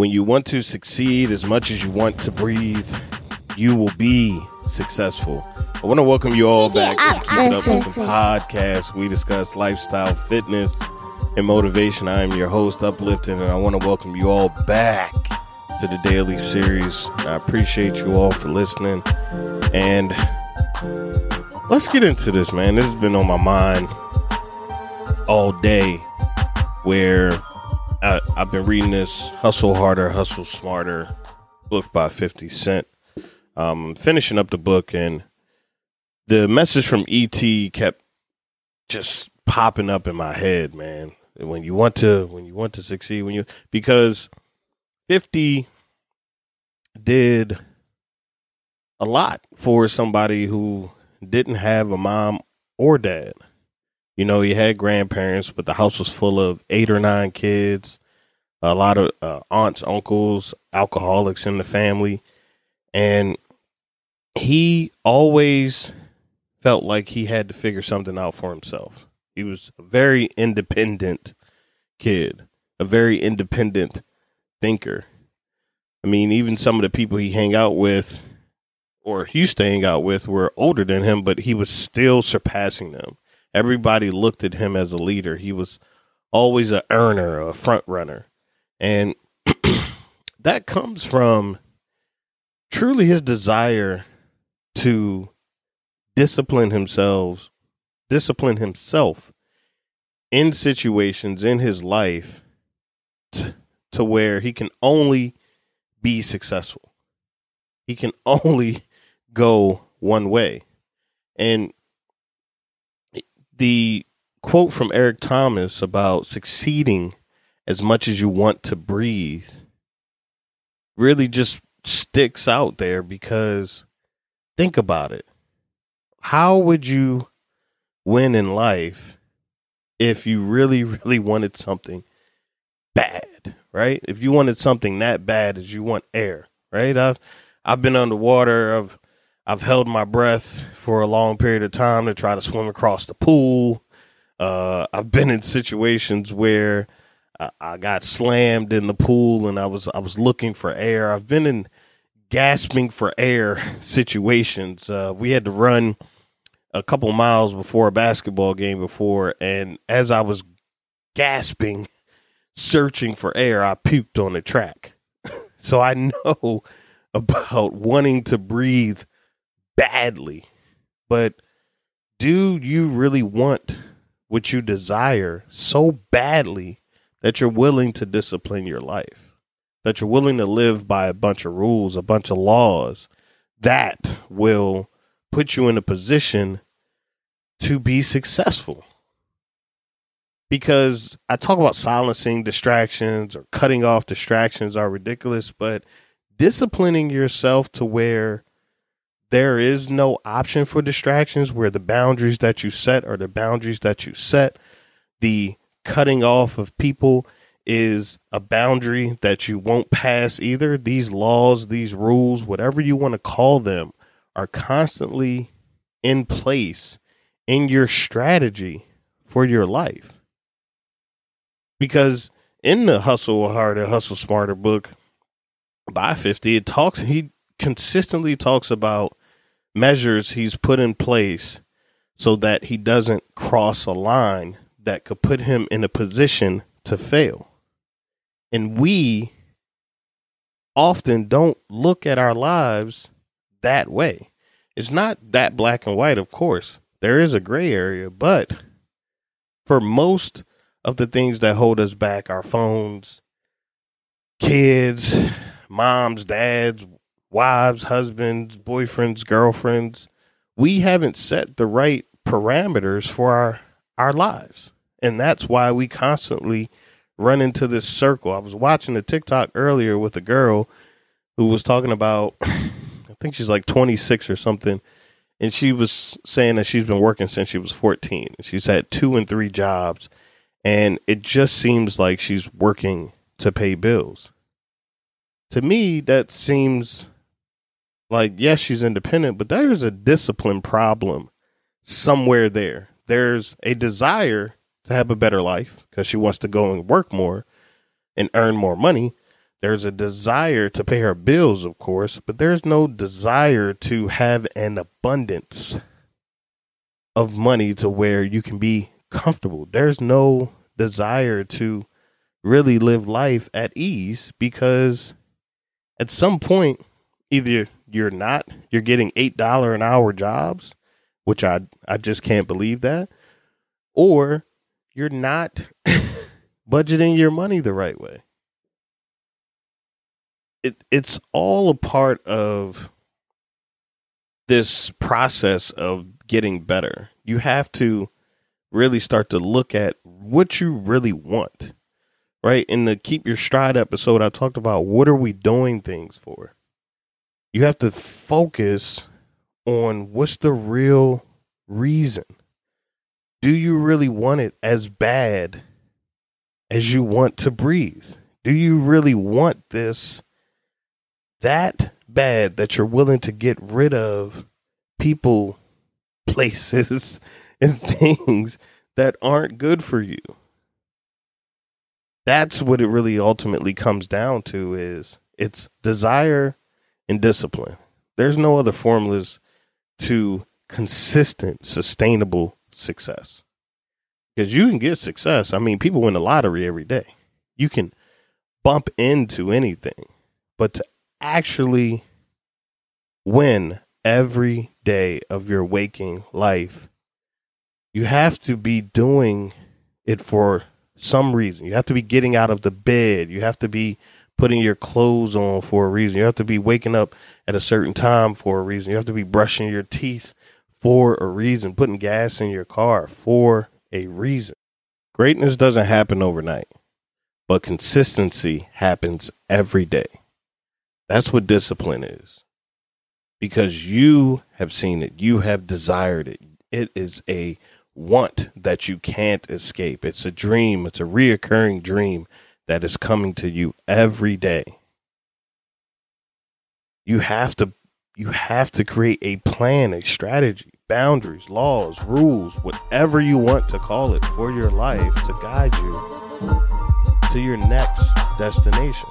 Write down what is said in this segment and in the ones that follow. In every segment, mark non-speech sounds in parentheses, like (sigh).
When you want to succeed as much as you want to breathe, you will be successful. I want to welcome you all back to Keep It Up with the podcast. We discuss lifestyle, fitness, and motivation. I am your host, Uplifting, and I want to welcome you all back to the daily series. I appreciate you all for listening. And let's get into this, man. This has been on my mind all day where I, have been reading this Hustle Harder, Hustle Smarter book by 50 Cent. Um, finishing up the book, and the message from ET kept just popping up in my head, man. When you want to, when you want to succeed, when you because 50 did a lot for somebody who didn't have a mom or dad. You know, he had grandparents, but the house was full of eight or nine kids, a lot of uh, aunts, uncles, alcoholics in the family. And he always felt like he had to figure something out for himself. He was a very independent kid, a very independent thinker. I mean, even some of the people he hang out with or used to hang out with were older than him, but he was still surpassing them everybody looked at him as a leader. He was always a earner, a front runner. And (clears throat) that comes from truly his desire to discipline himself, discipline himself in situations in his life t- to where he can only be successful. He can (laughs) only go one way. And the quote from Eric Thomas about succeeding as much as you want to breathe really just sticks out there because think about it. How would you win in life if you really, really wanted something bad, right? If you wanted something that bad as you want air, right? I've I've been underwater, I've I've held my breath for a long period of time to try to swim across the pool. Uh, I've been in situations where I, I, got slammed in the pool and I was I was looking for air. I've been in gasping for air (laughs) situations. Uh, we had to run a couple miles before a basketball game before, and as I was gasping, searching for air, I puked on the track. (laughs) so I know (laughs) about wanting to breathe badly. But do you really want what you desire so badly that you're willing to discipline your life? That you're willing to live by a bunch of rules, a bunch of laws that will put you in a position to be successful? Because I talk about silencing distractions or cutting off distractions are ridiculous, but disciplining yourself to where there is no option for distractions where the boundaries that you set are the boundaries that you set. The cutting off of people is a boundary that you won't pass either. These laws, these rules, whatever you want to call them, are constantly in place in your strategy for your life. Because in the Hustle Harder, Hustle Smarter book by 50, it talks, he consistently talks about measures he's put in place so that he doesn't cross a line that could put him in a position to fail. And we often don't look at our lives that way. It's not that black and white, of course. There is a gray area, but for most of the things that hold us back, our phones, kids, moms, dads, wives, husbands, boyfriends, girlfriends, we haven't set the right parameters for our our lives. And that's why we constantly run into this circle. I was watching a TikTok earlier with a girl who was talking about (sighs) I think she's like 26 or something and she was saying that she's been working since she was 14. She's had two and three jobs and it just seems like she's working to pay bills. To me that seems like, yes, she's independent, but there's a discipline problem somewhere there. There's a desire to have a better life because she wants to go and work more and earn more money. There's a desire to pay her bills, of course, but there's no desire to have an abundance of money to where you can be comfortable. There's no desire to really live life at ease because at some point, either you're not, you're getting $8 an hour jobs, which I, I just can't believe that, or you're not (laughs) budgeting your money the right way. It, it's all a part of this process of getting better. You have to really start to look at what you really want. Right? In the Keep Your Stride episode, I talked about what are we doing things for? You have to focus on what's the real reason. Do you really want it as bad as you want to breathe? Do you really want this that bad that you're willing to get rid of people (laughs) places (laughs) and things that aren't good for you. That's what it really ultimately comes down to is it's desire and discipline. There's no other formulas to consistent, sustainable success. Because you can get success. I mean, people win the lottery every day. You can bump into anything. But to actually win every day of your waking life, you have to be doing it for some reason. You have to be getting out of the bed. You have to be putting your clothes on for a reason. You have to be waking up at a certain time for a reason. You have to be brushing your teeth for a reason, putting gas in your car for a reason. Greatness doesn't happen overnight, but consistency happens every day. That's what discipline is because you have seen it, you have desired it. It is a want that you can't escape. It's a dream, it's a reoccurring dream that is coming to you every day. You have to you have to create a plan, a strategy, boundaries, laws, rules, whatever you want to call it for your life to guide you to your next destination.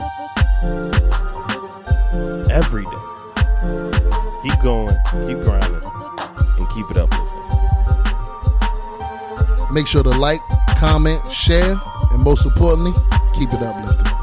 Every day. Keep going, keep grinding, and keep it uplifting. Make sure to like, comment, share, and most importantly, Keep it uplifted.